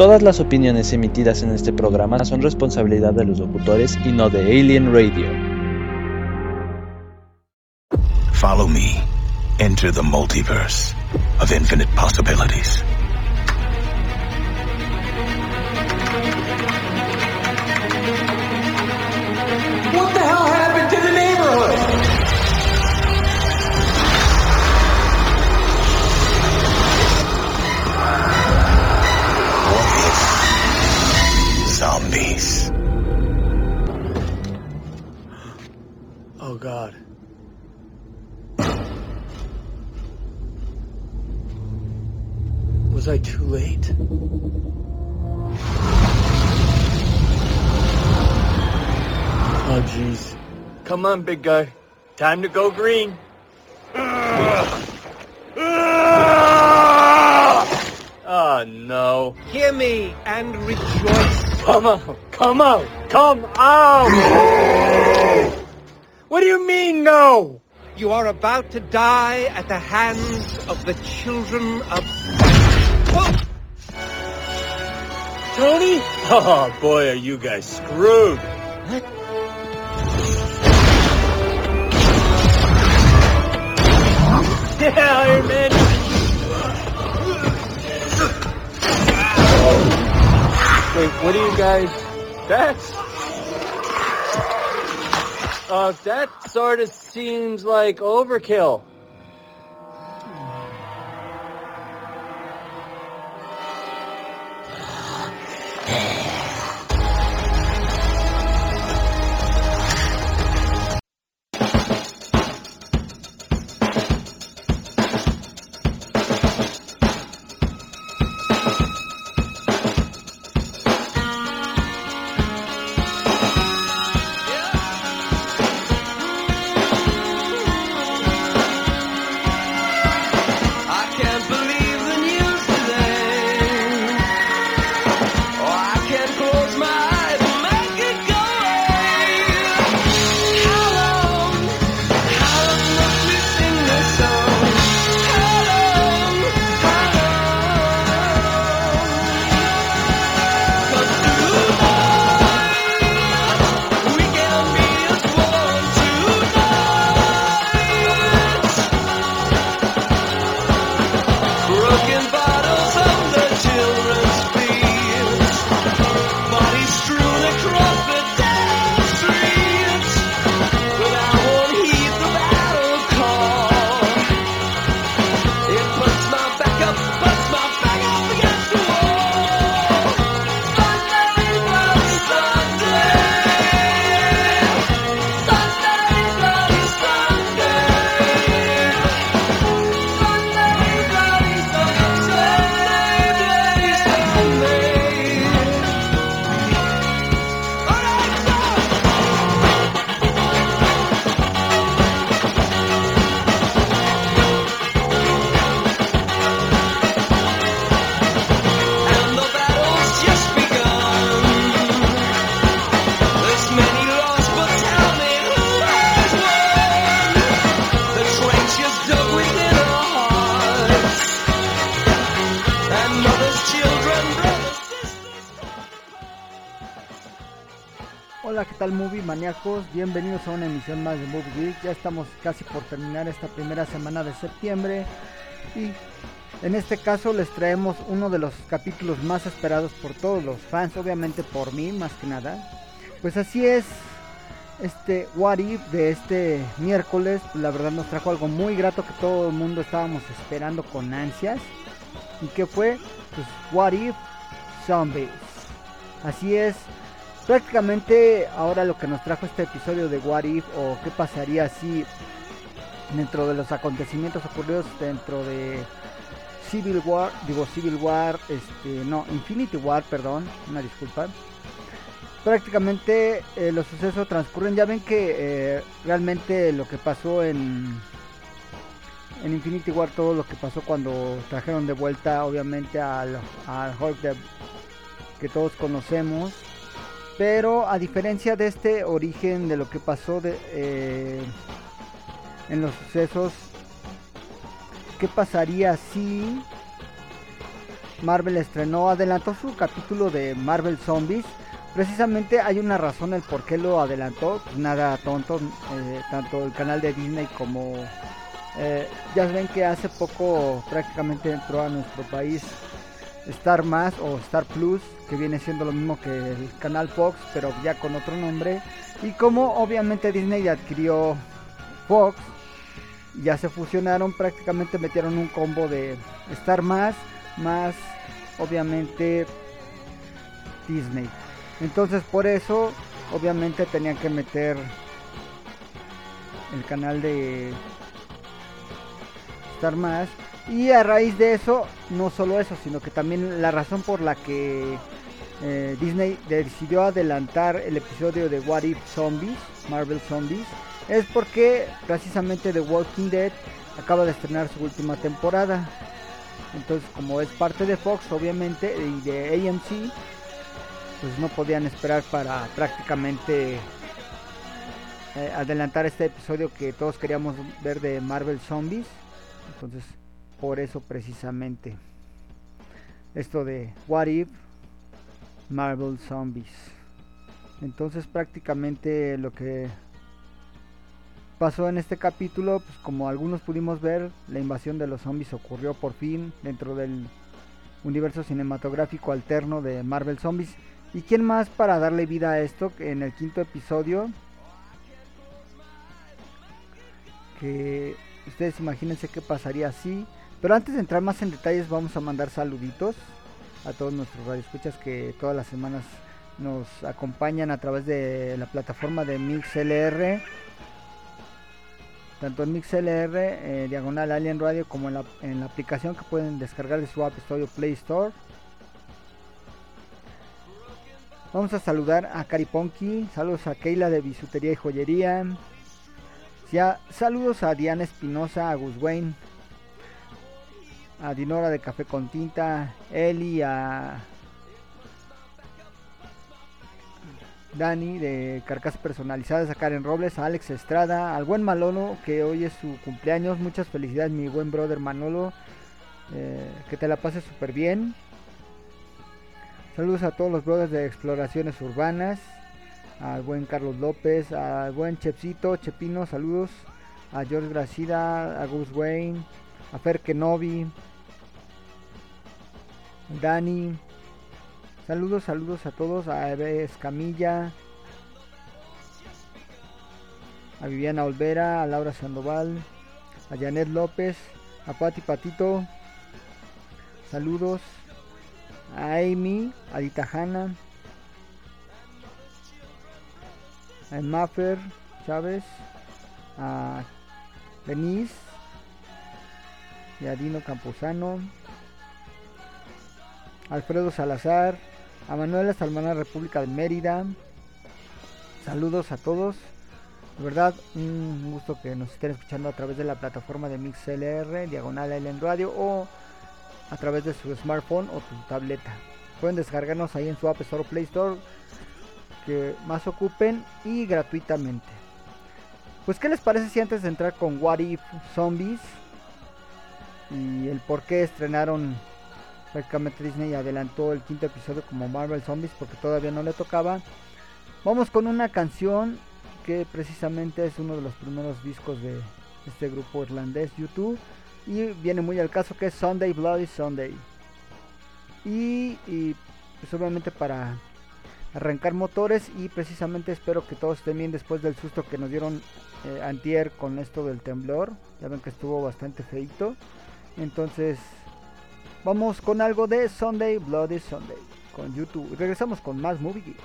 Todas las opiniones emitidas en este programa son responsabilidad de los locutores y no de Alien Radio. Follow me. Enter the multiverse of infinite possibilities. God. Was I too late? Oh jeez. Come on, big guy. Time to go green. Oh no. Hear me and rejoice. Come out! Come out! Come out! What do you mean, no? You are about to die at the hands of the children of... Whoa! Tony? Oh, boy, are you guys screwed. Yeah, Iron Man. Wait, what are you guys? That's. Uh, that sort of seems like overkill. Bienvenidos a una emisión más de Movie Geek. Ya estamos casi por terminar esta primera semana de septiembre y en este caso les traemos uno de los capítulos más esperados por todos los fans, obviamente por mí más que nada. Pues así es, este What If de este miércoles, la verdad nos trajo algo muy grato que todo el mundo estábamos esperando con ansias. ¿Y qué fue? Pues What If Zombies. Así es, prácticamente ahora lo que nos trajo este episodio de What If o qué pasaría si dentro de los acontecimientos ocurridos dentro de Civil War, digo Civil War, este, no, Infinity War, perdón, una disculpa. Prácticamente eh, los sucesos transcurren, ya ven que eh, realmente lo que pasó en en Infinity War, todo lo que pasó cuando trajeron de vuelta, obviamente al, al Hulk que todos conocemos, pero a diferencia de este origen de lo que pasó de, eh, en los sucesos, ¿qué pasaría si Marvel estrenó, adelantó su capítulo de Marvel Zombies. Precisamente hay una razón el por qué lo adelantó, pues nada tonto, eh, tanto el canal de Disney como eh, ya ven que hace poco prácticamente entró a nuestro país Star Más o Star Plus, que viene siendo lo mismo que el canal Fox, pero ya con otro nombre. Y como obviamente Disney adquirió Fox, ya se fusionaron, prácticamente metieron un combo de Star Más, más obviamente Disney. Entonces por eso obviamente tenían que meter el canal de Star Más y a raíz de eso, no solo eso, sino que también la razón por la que eh, Disney decidió adelantar el episodio de What If Zombies, Marvel Zombies, es porque precisamente The Walking Dead acaba de estrenar su última temporada. Entonces, como es parte de Fox, obviamente, y de AMC, pues no podían esperar para prácticamente eh, adelantar este episodio que todos queríamos ver de Marvel Zombies. Entonces, por eso precisamente. Esto de What If Marvel Zombies. Entonces prácticamente lo que pasó en este capítulo, pues como algunos pudimos ver, la invasión de los zombies ocurrió por fin dentro del universo cinematográfico alterno de Marvel Zombies. ¿Y quién más para darle vida a esto? En el quinto episodio, que ustedes imagínense qué pasaría si pero antes de entrar más en detalles vamos a mandar saluditos a todos nuestros radioescuchas que todas las semanas nos acompañan a través de la plataforma de MixLR. Tanto en MixLR, eh, Diagonal Alien Radio, como en la, en la aplicación que pueden descargar de su App Store Play Store. Vamos a saludar a Cariponki, saludos a Keila de Bisutería y Joyería. Ya, saludos a Diana Espinosa, a Gus Wayne, a Dinora de Café con Tinta, Eli, a Dani de Carcasas Personalizadas, a Karen Robles, a Alex Estrada, al buen Manolo que hoy es su cumpleaños. Muchas felicidades, mi buen brother Manolo. Eh, que te la pases súper bien. Saludos a todos los brothers de Exploraciones Urbanas. Al buen Carlos López, al buen Chepcito, Chepino, saludos. A George Gracida, a Gus Wayne, a Fer Kenobi, Dani. Saludos, saludos a todos. A Escamilla. A Viviana Olvera. A Laura Sandoval. A Janet López. A Pati Patito. Saludos. A Amy. A Dita Hanna. A Maffer Chávez. A Denise. Y a Dino Camposano. Alfredo Salazar, a Manuela Salmana República de Mérida. Saludos a todos. De verdad, un gusto que nos estén escuchando a través de la plataforma de MixLR, Diagonal Island Radio o a través de su smartphone o tu tableta. Pueden descargarnos ahí en su App Store o Play Store que más ocupen y gratuitamente. Pues qué les parece si antes de entrar con What If Zombies y el por qué estrenaron prácticamente Disney adelantó el quinto episodio como Marvel Zombies porque todavía no le tocaba. Vamos con una canción que precisamente es uno de los primeros discos de este grupo irlandés YouTube y viene muy al caso que es Sunday Bloody Sunday. Y, y pues obviamente para arrancar motores y precisamente espero que todos estén bien después del susto que nos dieron eh, antier con esto del temblor. Ya ven que estuvo bastante feito. Entonces Vamos con algo de Sunday Bloody Sunday con YouTube. Regresamos con más Movie Geek.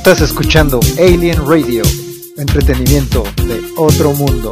Estás escuchando Alien Radio, entretenimiento de otro mundo.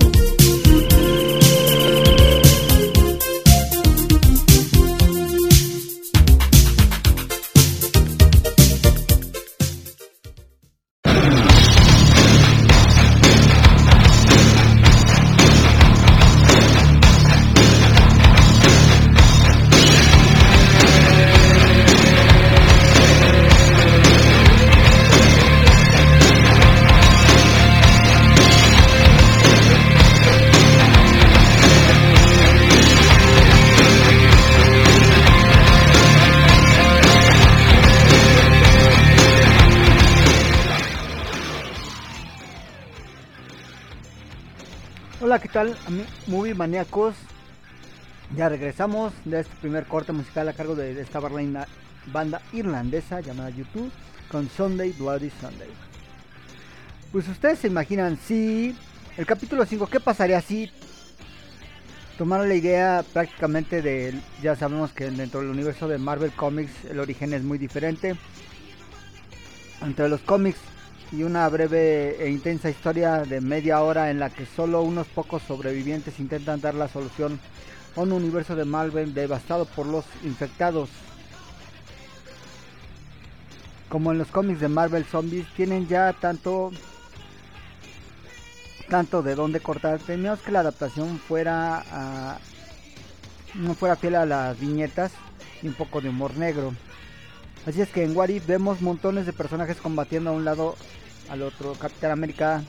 Hola, ¿qué tal? Movie maníacos. Ya regresamos de este primer corte musical a cargo de, esta banda irlandesa llamada YouTube con Sunday Bloody Sunday. Pues ustedes se imaginan si el capítulo 5, ¿qué pasaría si tomaron la idea prácticamente de, ya sabemos que dentro del universo de Marvel Comics el origen es muy diferente. Entre los cómics y una breve e intensa historia de media hora en la que solo unos pocos sobrevivientes intentan dar la solución a un universo de Marvel devastado por los infectados. Como en los cómics de Marvel Zombies tienen ya tanto tanto de dónde cortar, temíamos que la adaptación fuera a- no fuera fiel a las viñetas y un poco de humor negro. Así es que en What If vemos montones de personajes combatiendo a un lado al otro. Capitán América,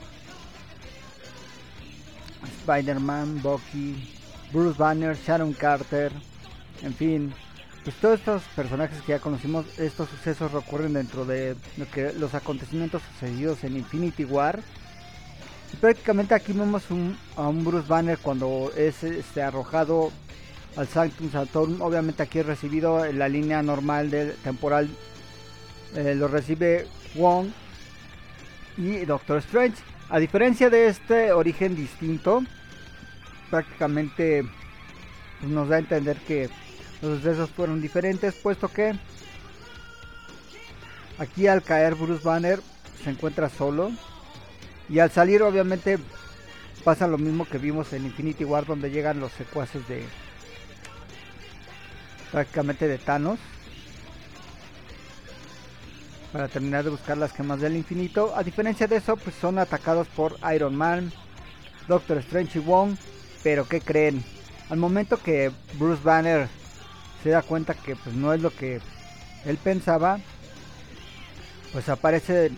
Spider-Man, Bucky, Bruce Banner, Sharon Carter, en fin. Pues todos estos personajes que ya conocimos, estos sucesos ocurren dentro de los acontecimientos sucedidos en Infinity War. Y prácticamente aquí vemos un- a un Bruce Banner cuando es este, arrojado al Sanctum Sanctorum. Obviamente aquí es recibido la línea normal del temporal. eh, lo recibe Wong y Doctor Strange. A diferencia de este origen distinto, prácticamente pues, nos da a entender que los sucesos fueron diferentes, puesto que aquí al caer Bruce Banner se encuentra solo y al salir obviamente pasa lo mismo que vimos en Infinity War donde llegan los secuaces de prácticamente de Thanos para terminar de buscar las gemas del infinito. A diferencia de eso, pues son atacados por Iron Man, Doctor Strange y Wong. Pero ¿qué creen? Al momento que Bruce Banner se da cuenta que pues no es lo que él pensaba, pues aparece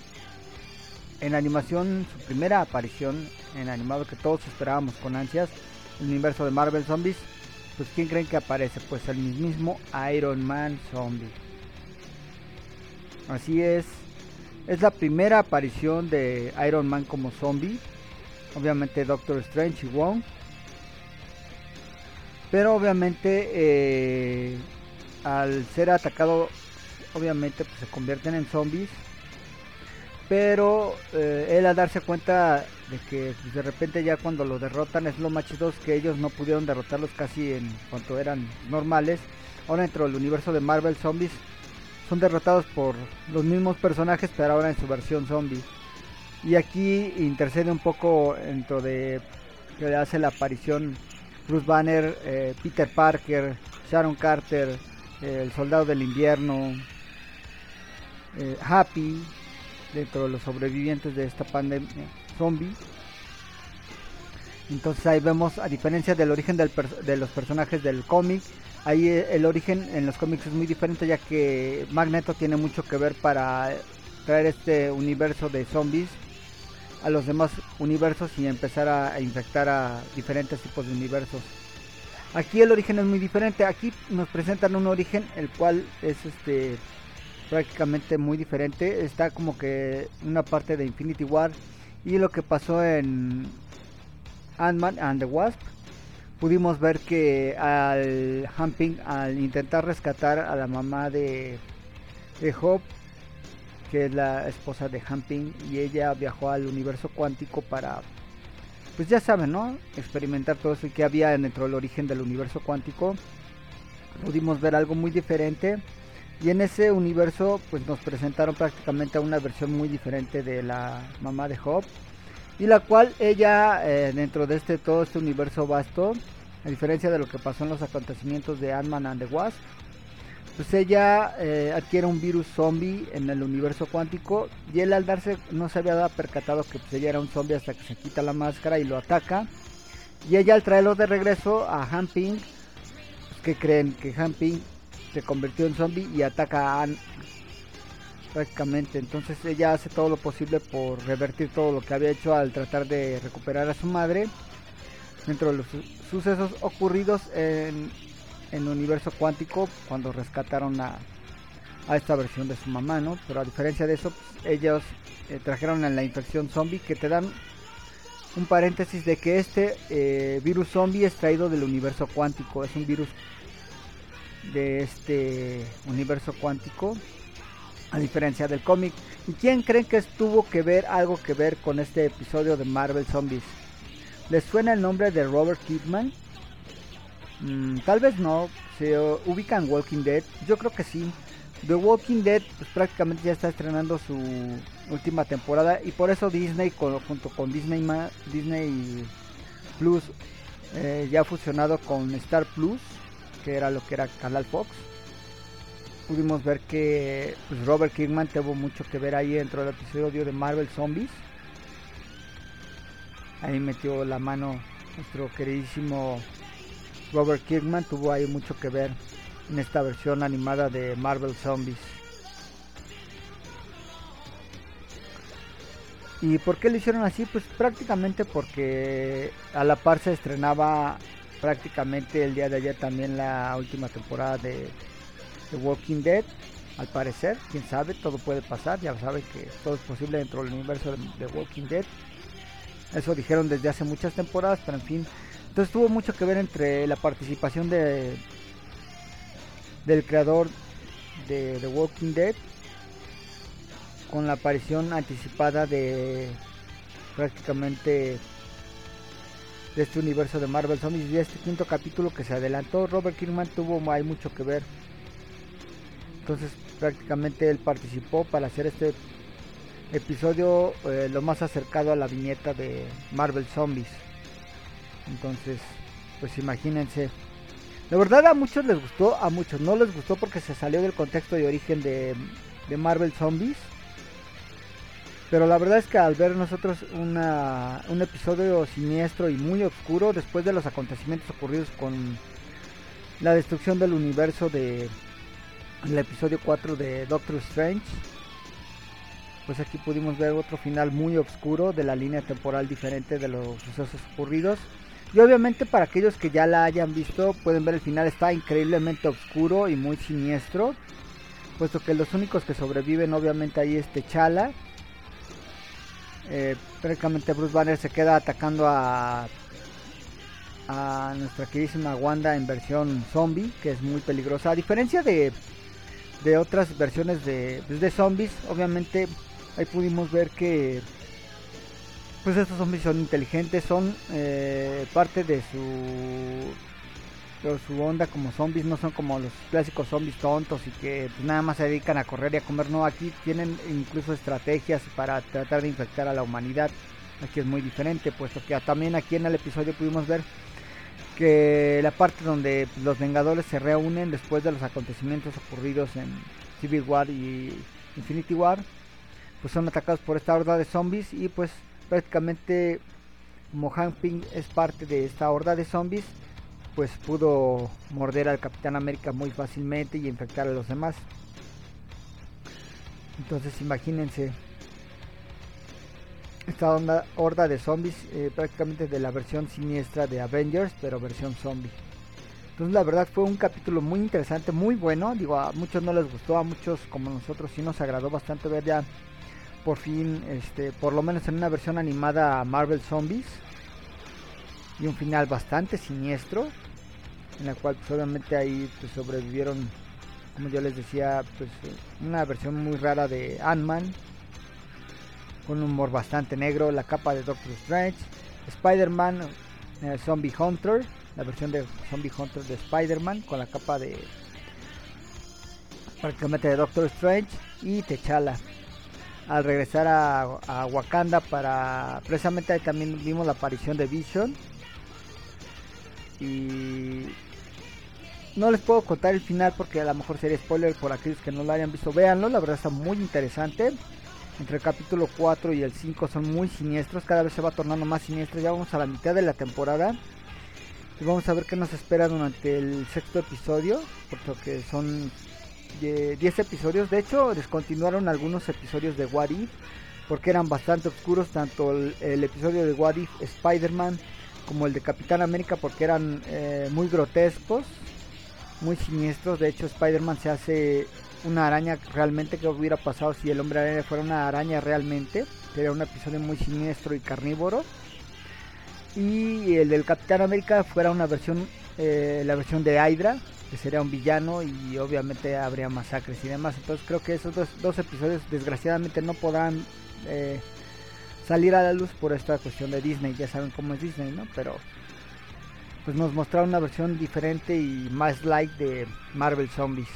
en animación, su primera aparición en animado que todos esperábamos con ansias, el universo de Marvel Zombies. Pues ¿quién creen que aparece? Pues el mismo Iron Man Zombie. Así es. Es la primera aparición de Iron Man como zombie. Obviamente Doctor Strange y Wong. Pero obviamente eh, al ser atacado, obviamente pues, se convierten en zombies. Pero eh, él al darse cuenta de que pues, de repente ya cuando lo derrotan es lo más que ellos no pudieron derrotarlos casi en cuanto eran normales. Ahora dentro del universo de Marvel Zombies son derrotados por los mismos personajes, pero ahora en su versión zombie. Y aquí intercede un poco dentro de que hace la aparición Bruce Banner, eh, Peter Parker, Sharon Carter, el Soldado del Invierno, eh, Happy, dentro de los sobrevivientes de esta pandemia zombie. Entonces ahí vemos, a diferencia del origen del de los personajes del cómic, ahí eh, el origen en los cómics es muy diferente ya que Magneto tiene mucho que ver para traer este universo de zombies a los demás universos y empezar a infectar a diferentes tipos de universos. Aquí el origen es muy diferente. Aquí nos presentan un origen el cual es este prácticamente muy diferente. Está como que una parte de Infinity War y lo que pasó en Ant-Man and the Wasp. Pudimos ver que al Humping, al intentar rescatar a la mamá de, de Hope, que es la esposa de Humping, y ella viajó al universo cuántico para, pues ya saben, ¿no? Experimentar todo eso que había dentro del origen del universo cuántico. pudimos ver algo muy diferente y en ese universo pues nos presentaron prácticamente una versión muy diferente de la mamá de Hope y la cual ella eh, dentro de este todo este universo vasto a diferencia de lo que pasó en los acontecimientos de Ant-Man and the Wasp pues ella eh, adquiere un virus zombie en el universo cuántico y él al darse no se había percatado que pues, ella era un zombie hasta que se quita la máscara y lo ataca y ella al traerlo de regreso a Han Ping pues, que creen que Han Ping se convirtió en zombie y ataca a Anne prácticamente. Entonces ella hace todo lo posible por revertir todo lo que había hecho al tratar de recuperar a su madre. Dentro de los su- sucesos ocurridos en en universo cuántico cuando rescataron a, a esta versión de su mamá, ¿no? Pero a diferencia de eso, pues, ellos eh, trajeron a la infección zombie que te dan un paréntesis de que este eh, virus zombie es traído del universo cuántico, es un virus de este universo cuántico, a diferencia del cómic. ¿Y quién creen que tuvo que ver algo que ver con este episodio de Marvel Zombies? ¿Les suena el nombre de Robert Kidman? Mm, tal vez no. Se ubican Walking Dead. Yo creo que sí. The Walking Dead pues, prácticamente ya está estrenando su última temporada y por eso Disney con- junto con Disney Ma- Disney Plus eh, ya fusionado con Star Plus que era lo que era Canal Fox. Pudimos ver que pues, Robert Kirkman tuvo mucho que ver ahí dentro del episodio de Marvel Zombies. Ahí metió la mano nuestro queridísimo Robert Kirkman tuvo ahí mucho que ver en esta versión animada de Marvel Zombies. ¿Y por qué lo hicieron así? Pues prácticamente porque a la par se estrenaba prácticamente el día de ayer también la última temporada de The Walking Dead. Al parecer, quién sabe, todo puede pasar. Ya saben que todo es posible dentro del universo de The Walking Dead. Eso dijeron desde hace muchas temporadas, pero en fin, entonces tuvo mucho que ver entre la participación de del creador de The Walking Dead con la aparición anticipada de prácticamente de este universo de Marvel Zombies y este quinto capítulo que se adelantó Robert Kirkman tuvo hay mucho que ver entonces prácticamente él participó para hacer este episodio eh, lo más acercado a la viñeta de Marvel Zombies entonces, pues imagínense. La verdad a muchos les gustó, a muchos no les gustó porque se salió del contexto de origen de, de Marvel Zombies. Pero la verdad es que al ver nosotros una, un episodio siniestro y muy oscuro después de los acontecimientos ocurridos con la destrucción del universo de el episodio 4 de Doctor Strange, pues aquí pudimos ver otro final muy oscuro de la línea temporal diferente de los sucesos ocurridos. Y obviamente para aquellos que ya la hayan visto pueden ver el final está increíblemente oscuro y muy siniestro. Puesto que los únicos que sobreviven obviamente ahí es T'Challa. Eh, prácticamente Bruce Banner se queda atacando a, a nuestra queridísima Wanda en versión zombie, que es muy peligrosa. A diferencia de, de otras versiones de, pues, de zombies, obviamente ahí pudimos ver que pues estos zombies son inteligentes, son eh, parte de su de su onda como zombies, no son como los clásicos zombies tontos y que pues, nada más se dedican a correr y a comer, no, aquí tienen incluso estrategias para tratar de infectar a la humanidad, aquí es muy diferente, puesto que también aquí en el episodio pudimos ver que la parte donde los Vengadores se reúnen después de los acontecimientos ocurridos en Civil War y Infinity War, pues son atacados por esta horda de zombies y pues prácticamente como Pym es parte de esta horda de zombies, pues pudo morder al Capitán América muy fácilmente y infectar a los demás. Entonces imagínense esta horda de zombies eh, prácticamente de la versión siniestra de Avengers, pero versión zombie. Entonces la verdad fue un capítulo muy interesante, muy bueno. Digo, a muchos no les gustó, a muchos como nosotros sí nos agradó bastante ver ya por fin, este, por lo menos en una versión animada a Marvel Zombies. Y un final bastante siniestro, en la cual pues obviamente ahí pues, sobrevivieron, como yo les decía, pues una versión muy rara de Ant-Man, con un humor bastante negro, la capa de Doctor Strange, Spider-Man, eh, Zombie Hunter, la versión de Zombie Hunter de Spider-Man con la capa de prácticamente de Doctor Strange y T'Challa. Al regresar a, a Wakanda para precisamente ahí también vimos la aparición de Vision y no les puedo contar el final porque a lo mejor sería spoiler por aquellos que no lo hayan visto. Véanlo, la verdad está muy interesante. Entre el capítulo 4 y el 5 son muy siniestros, cada vez se va tornando más siniestro. Ya vamos a la mitad de la temporada. Y vamos a ver qué nos espera durante el sexto episodio, porque son 10 episodios. De hecho, descontinuaron algunos episodios de What If, porque eran bastante oscuros, tanto el, el episodio de What If Spider-Man como el de Capitán América, porque eran eh, muy grotescos, muy siniestros. De hecho, Spider-Man se hace una araña realmente que hubiera pasado si el hombre araña fuera una araña realmente. Sería un episodio muy siniestro y carnívoro. Y el del Capitán América fuera una versión, eh, la versión de Hydra, que sería un villano y obviamente habría masacres y demás. Entonces creo que esos dos, dos episodios desgraciadamente no podrán eh, salir a la luz por esta cuestión de Disney. Ya saben cómo es Disney, ¿no? Pero pues nos mostraron una versión diferente y más light de Marvel Zombies.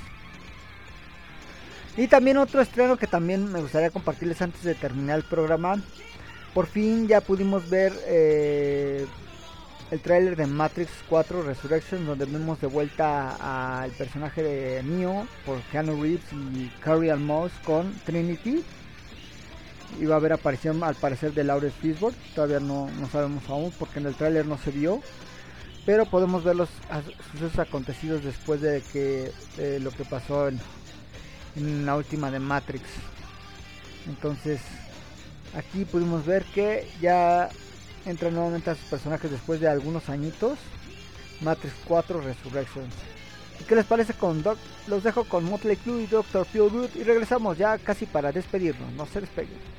Y también otro estreno que también me gustaría compartirles antes de terminar el programa. Por fin ya pudimos ver eh, el tráiler de Matrix 4 Resurrection donde vemos de vuelta al personaje de Neo por Keanu Reeves y Carrie Ann con Trinity. Va a haber aparición al parecer de Lawrence Fishburne. Todavía no, no sabemos aún porque en el tráiler no se vio pero podemos ver los sucesos acontecidos después de que eh, lo que pasó en, la última de Matrix entonces aquí pudimos ver que ya entran nuevamente a sus personajes después de algunos añitos Matrix 4 Resurrections ¿Y qué les parece con Doc? Los dejo con Motley Crue y Dr. Feelgood y regresamos ya casi para despedirnos. No se despeguen.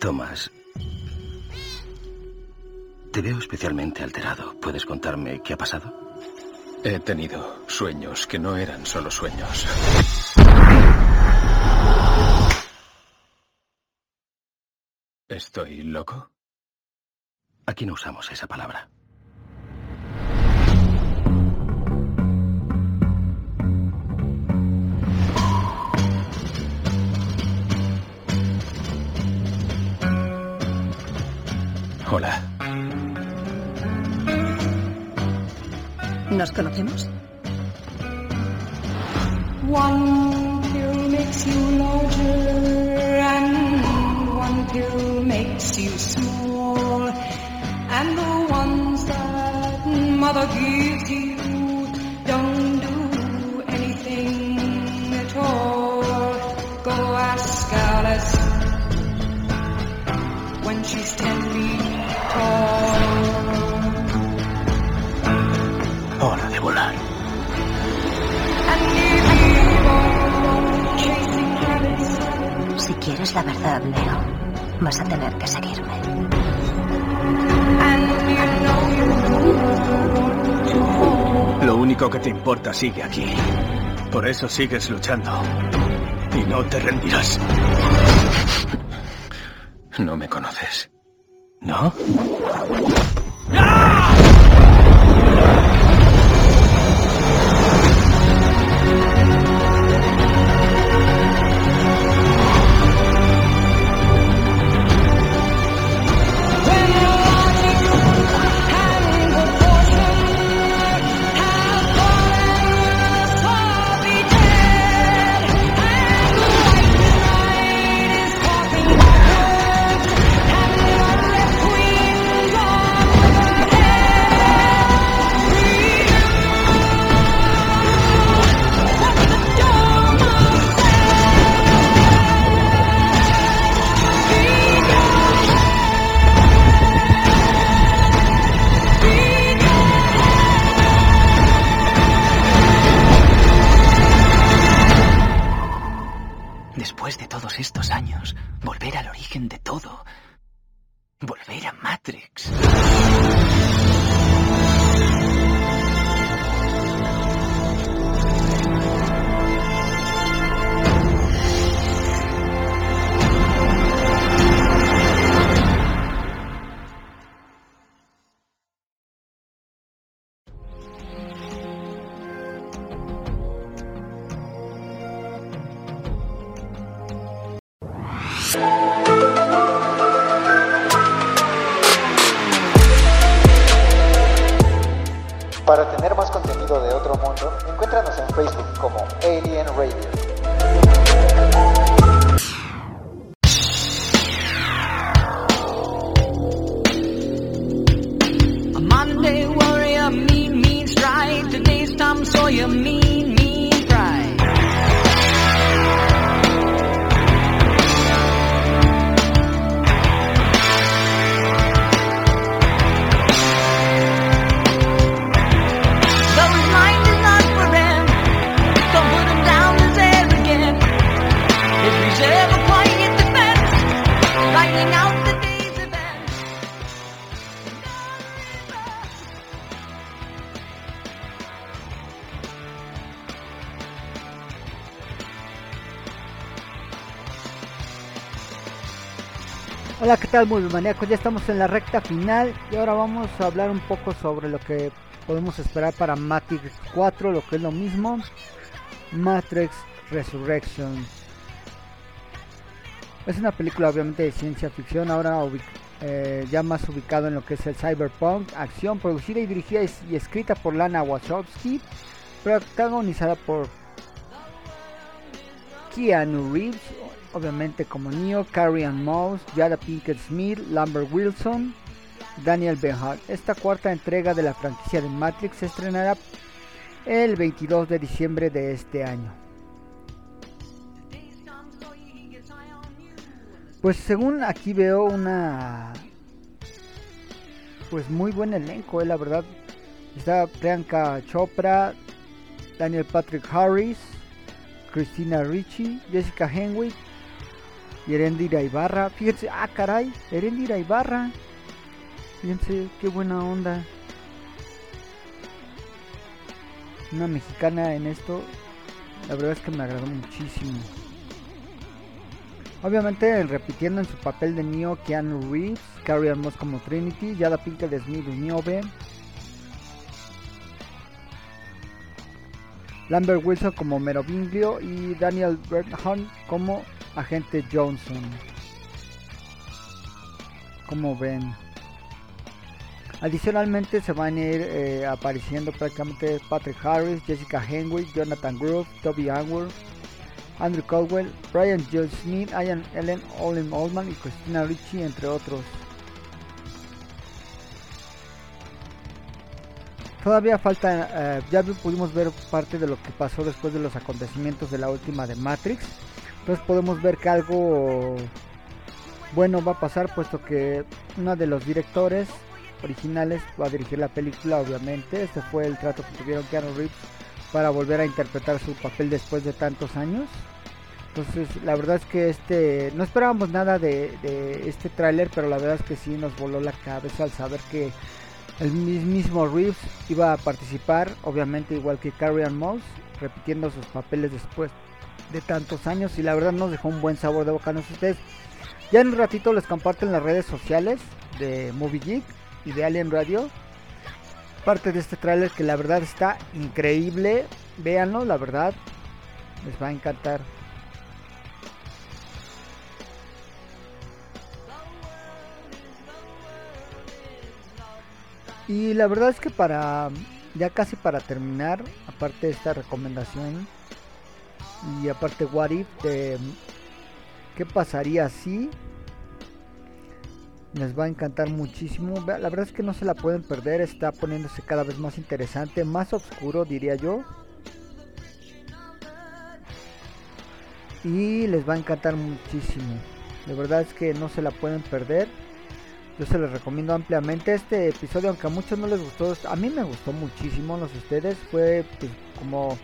Thomas, te veo especialmente alterado. ¿Puedes contarme qué ha pasado? He tenido sueños que no eran solo sueños. ¿Estoy loco? Aquí no usamos esa palabra. Hola. ¿Nos conocemos? One pill makes you larger, and one pill makes you small. And the ones that mother gives quieres la verdad, Leo, vas a tener que seguirme. Lo único que te importa sigue aquí. Por eso sigues luchando. Y no te rendirás. No me conoces. ¿No? Encuéntranos en Facebook como Alien Radio. Tal, maníacos? Ya estamos en la recta final y ahora vamos a hablar un poco sobre lo que podemos esperar para Matrix 4, lo que es lo mismo. Matrix Resurrection. Es una película obviamente de ciencia ficción, ahora eh, ya más ubicado en lo que es el cyberpunk, acción producida y dirigida y escrita por Lana Wachowski, protagonizada por Keanu Reeves, obviamente como Neo, Carrie Ann Moss, Jada Pinkett Smith, Lambert Wilson, Daniel Benhart. Esta cuarta entrega de la franquicia de Matrix se estrenará el 22 de diciembre de este año. Pues según aquí veo una pues muy buen elenco, eh, la verdad. Está Priyanka Chopra, Daniel Patrick Harris, Christina Ricci, Jessica Henwick, Y Erendira Ibarra, fíjense, ah caray, Erendira Ibarra. Fíjense, qué buena onda. Una mexicana en esto, la verdad es que me agradó muchísimo. Obviamente repitiendo en su papel de Neo Keanu Reeves, Carrie Moss como Trinity, Yada Pinkett Smith de Niobe, Lambert Wilson como Merovinglio y Daniel Bernhardt como Agente Johnson. Como ven. Adicionalmente se van a ir eh, apareciendo prácticamente Patrick Harris, Jessica Henry, Jonathan Groove, Toby Anwer, Andrew Caldwell, Brian Joe Smith, Ian Ellen, Olin Oldman y Christina Ricci, entre otros. Todavía falta, eh, ya pudimos ver parte de lo que pasó después de los acontecimientos de la última de Matrix. Entonces podemos ver que algo bueno va a pasar, puesto que uno de los directores originales va a dirigir la película, obviamente. Este fue el trato que tuvieron Keanu Reeves para volver a interpretar su papel después de tantos años. Entonces, la verdad es que este no esperábamos nada de, este tráiler, pero la verdad es que sí nos voló la cabeza al saber que el mismo Reeves iba a participar, obviamente igual que Carrie Ann Moss, repitiendo sus papeles después de tantos años y la verdad nos dejó un buen sabor de boca. No sé ustedes, ya en un ratito les comparto en las redes sociales de Movie Geek y de Alien Radio parte de este tráiler que la verdad está increíble. Véanlo, la verdad les va a encantar. Y la verdad es que para ya casi para terminar, aparte de esta recomendación y aparte What If de qué pasaría si les va a encantar muchísimo. La verdad es que no se la pueden perder, está poniéndose cada vez más interesante, más oscuro diría yo. Y les va a encantar muchísimo. De verdad es que no se la pueden perder. Yo se les recomiendo ampliamente este episodio, aunque a muchos no les gustó, a mí me gustó muchísimo, no sé ustedes, fue pues, como,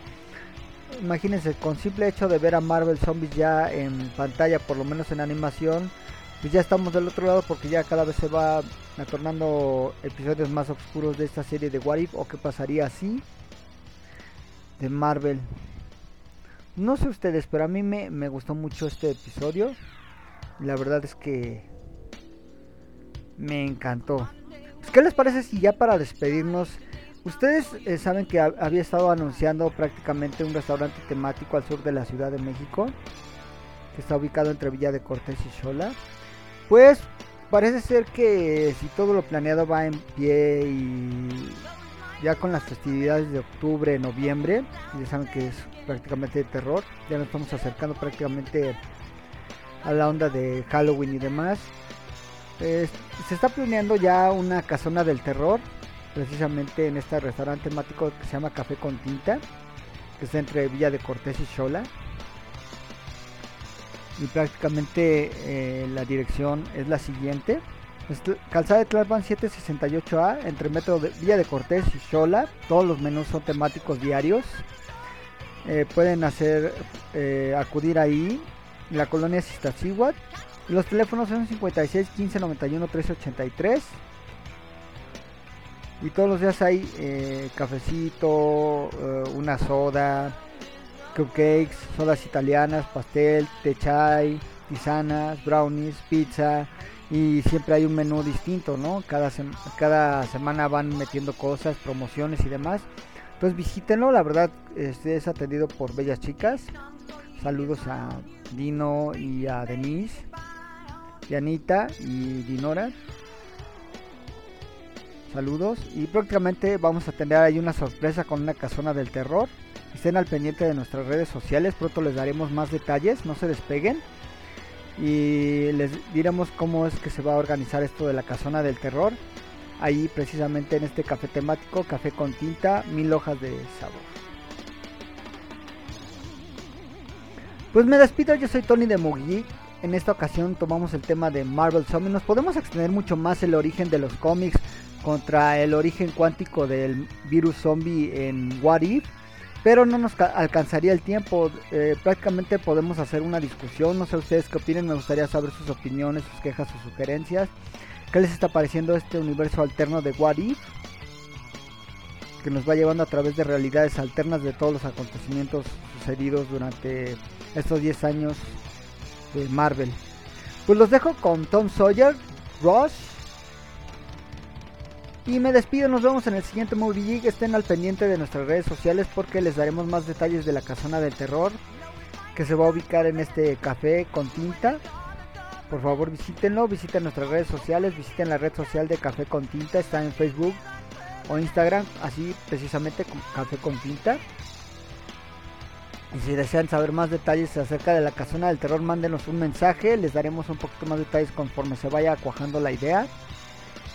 imagínense, con simple hecho de ver a Marvel Zombies ya en pantalla, por lo menos en animación, pues ya estamos del otro lado porque ya cada vez se va tornando episodios más oscuros de esta serie de What If o qué pasaría así de Marvel. No sé ustedes, pero a mí me, me gustó mucho este episodio. La verdad es que me encantó. Pues, ¿Qué les parece si ya para despedirnos, ustedes eh, saben que había estado anunciando prácticamente un restaurante temático al sur de la Ciudad de México, que está ubicado entre Villa de Cortés y Xola? Pues parece ser que si todo lo planeado va en pie y ya con las festividades de octubre, noviembre, ya saben que es prácticamente de terror, ya nos estamos acercando prácticamente a la onda de Halloween y demás se está planeando ya una casona del terror, precisamente en este restaurante temático que se llama Café con Tinta, que está entre Villa de Cortés y Xola. Y prácticamente eh, la dirección es la siguiente. Calzada de Tlalpan 768A, entre Metro de Villa de Cortés y Xola. Todos los menús son temáticos diarios. Eh, pueden hacer eh, acudir ahí. La colonia es los teléfonos son 56 15 91 383. Y todos los días hay eh, cafecito, eh, una soda, cupcakes, sodas italianas, pastel, té chai, tisanas, brownies, pizza. Y siempre hay un menú distinto, ¿no? Cada, cada semana van metiendo cosas, promociones y demás. Entonces visítenlo, la verdad este es atendido por bellas chicas. Saludos a Dino y a Denise. Anita y Dinora. Saludos. Y prácticamente vamos a tener ahí una sorpresa con una casona del terror. Estén al pendiente de nuestras redes sociales. Pronto les daremos más detalles. No se despeguen. Y les diremos cómo es que se va a organizar esto de la casona del terror. Ahí precisamente en este café temático, café con tinta, mil hojas de sabor. Pues me despido, yo soy Tony de Mugi en esta ocasión tomamos el tema de Marvel Zombie. Nos podemos extender mucho más el origen de los cómics contra el origen cuántico del virus zombie en What If. pero no nos alcanzaría el tiempo. Eh, prácticamente podemos hacer una discusión. No sé ustedes qué opinen. Me gustaría saber sus opiniones, sus quejas, sus sugerencias. ¿Qué les está pareciendo este universo alterno de What If? Que nos va llevando a través de realidades alternas de todos los acontecimientos sucedidos durante estos 10 años de Marvel. Pues los dejo con Tom Sawyer, Ross. Y me despido, nos vemos en el siguiente Movie Geek. Estén al pendiente de nuestras redes sociales porque les daremos más detalles de la casona del terror que se va a ubicar en este café con tinta. Por favor visítenlo, visiten nuestras redes sociales, visiten la red social de Café con Tinta, está en Facebook o Instagram, así precisamente Café con Tinta. Y si desean saber más detalles acerca de la casona del terror, mándenos un mensaje, les daremos un poquito más detalles conforme se vaya cuajando la idea.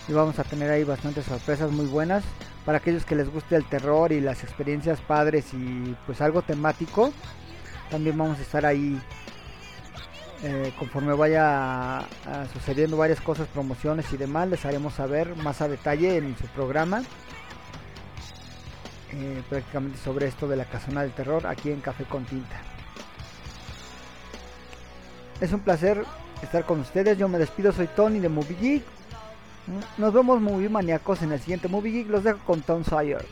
Y vamos a tener ahí bastantes sorpresas muy buenas para aquellos que les guste el terror y las experiencias padres y pues algo temático. También vamos a estar ahí eh, conforme vaya a- a sucediendo varias cosas, promociones y demás, les haremos saber más a detalle en su programa. eh, prácticamente sobre esto de la casona del terror aquí en Café con Tinta. Es un placer estar con ustedes. Yo me despido, soy Tony de Movie Geek. Nos vemos movie maníacos en el siguiente Movie Geek. Los dejo con Tom Sawyer.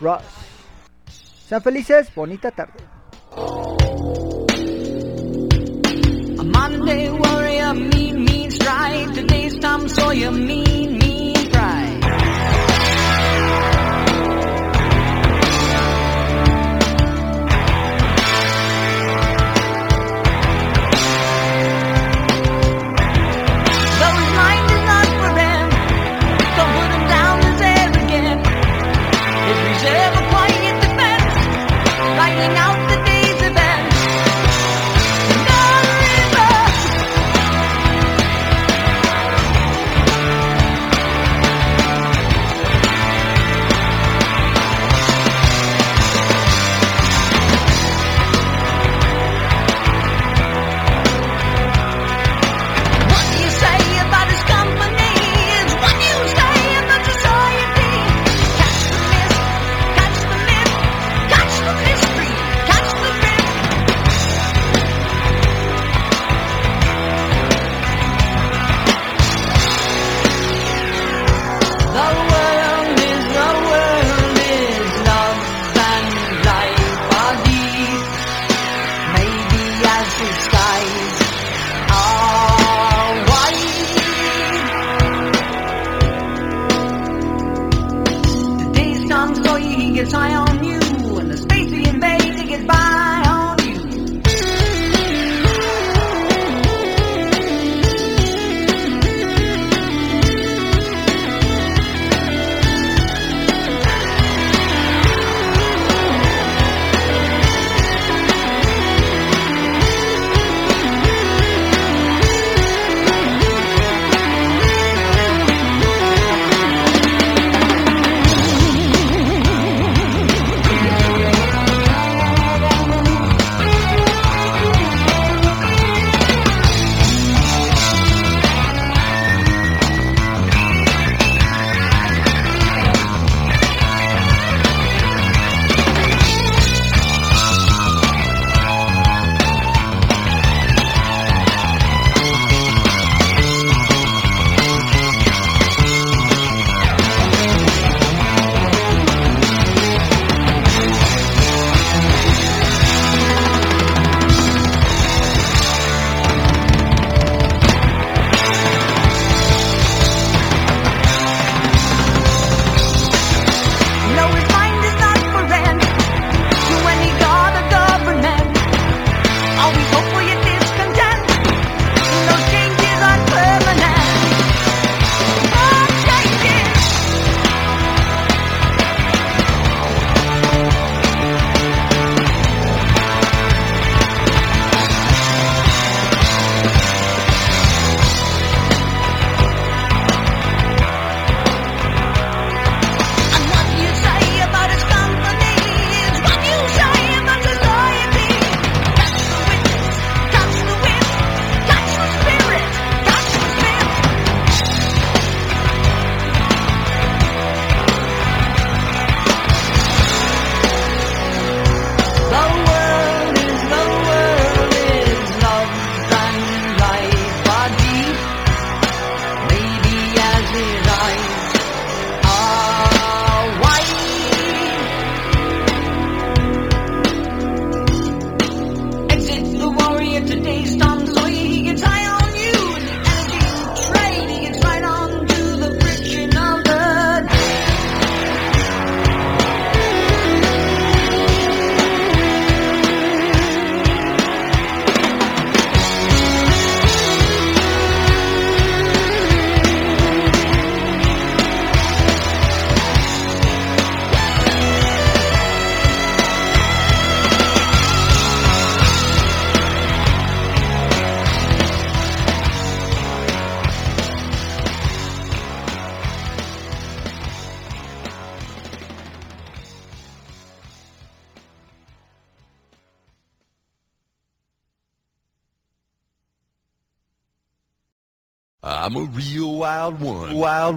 Rush. Sean felices, bonita tarde.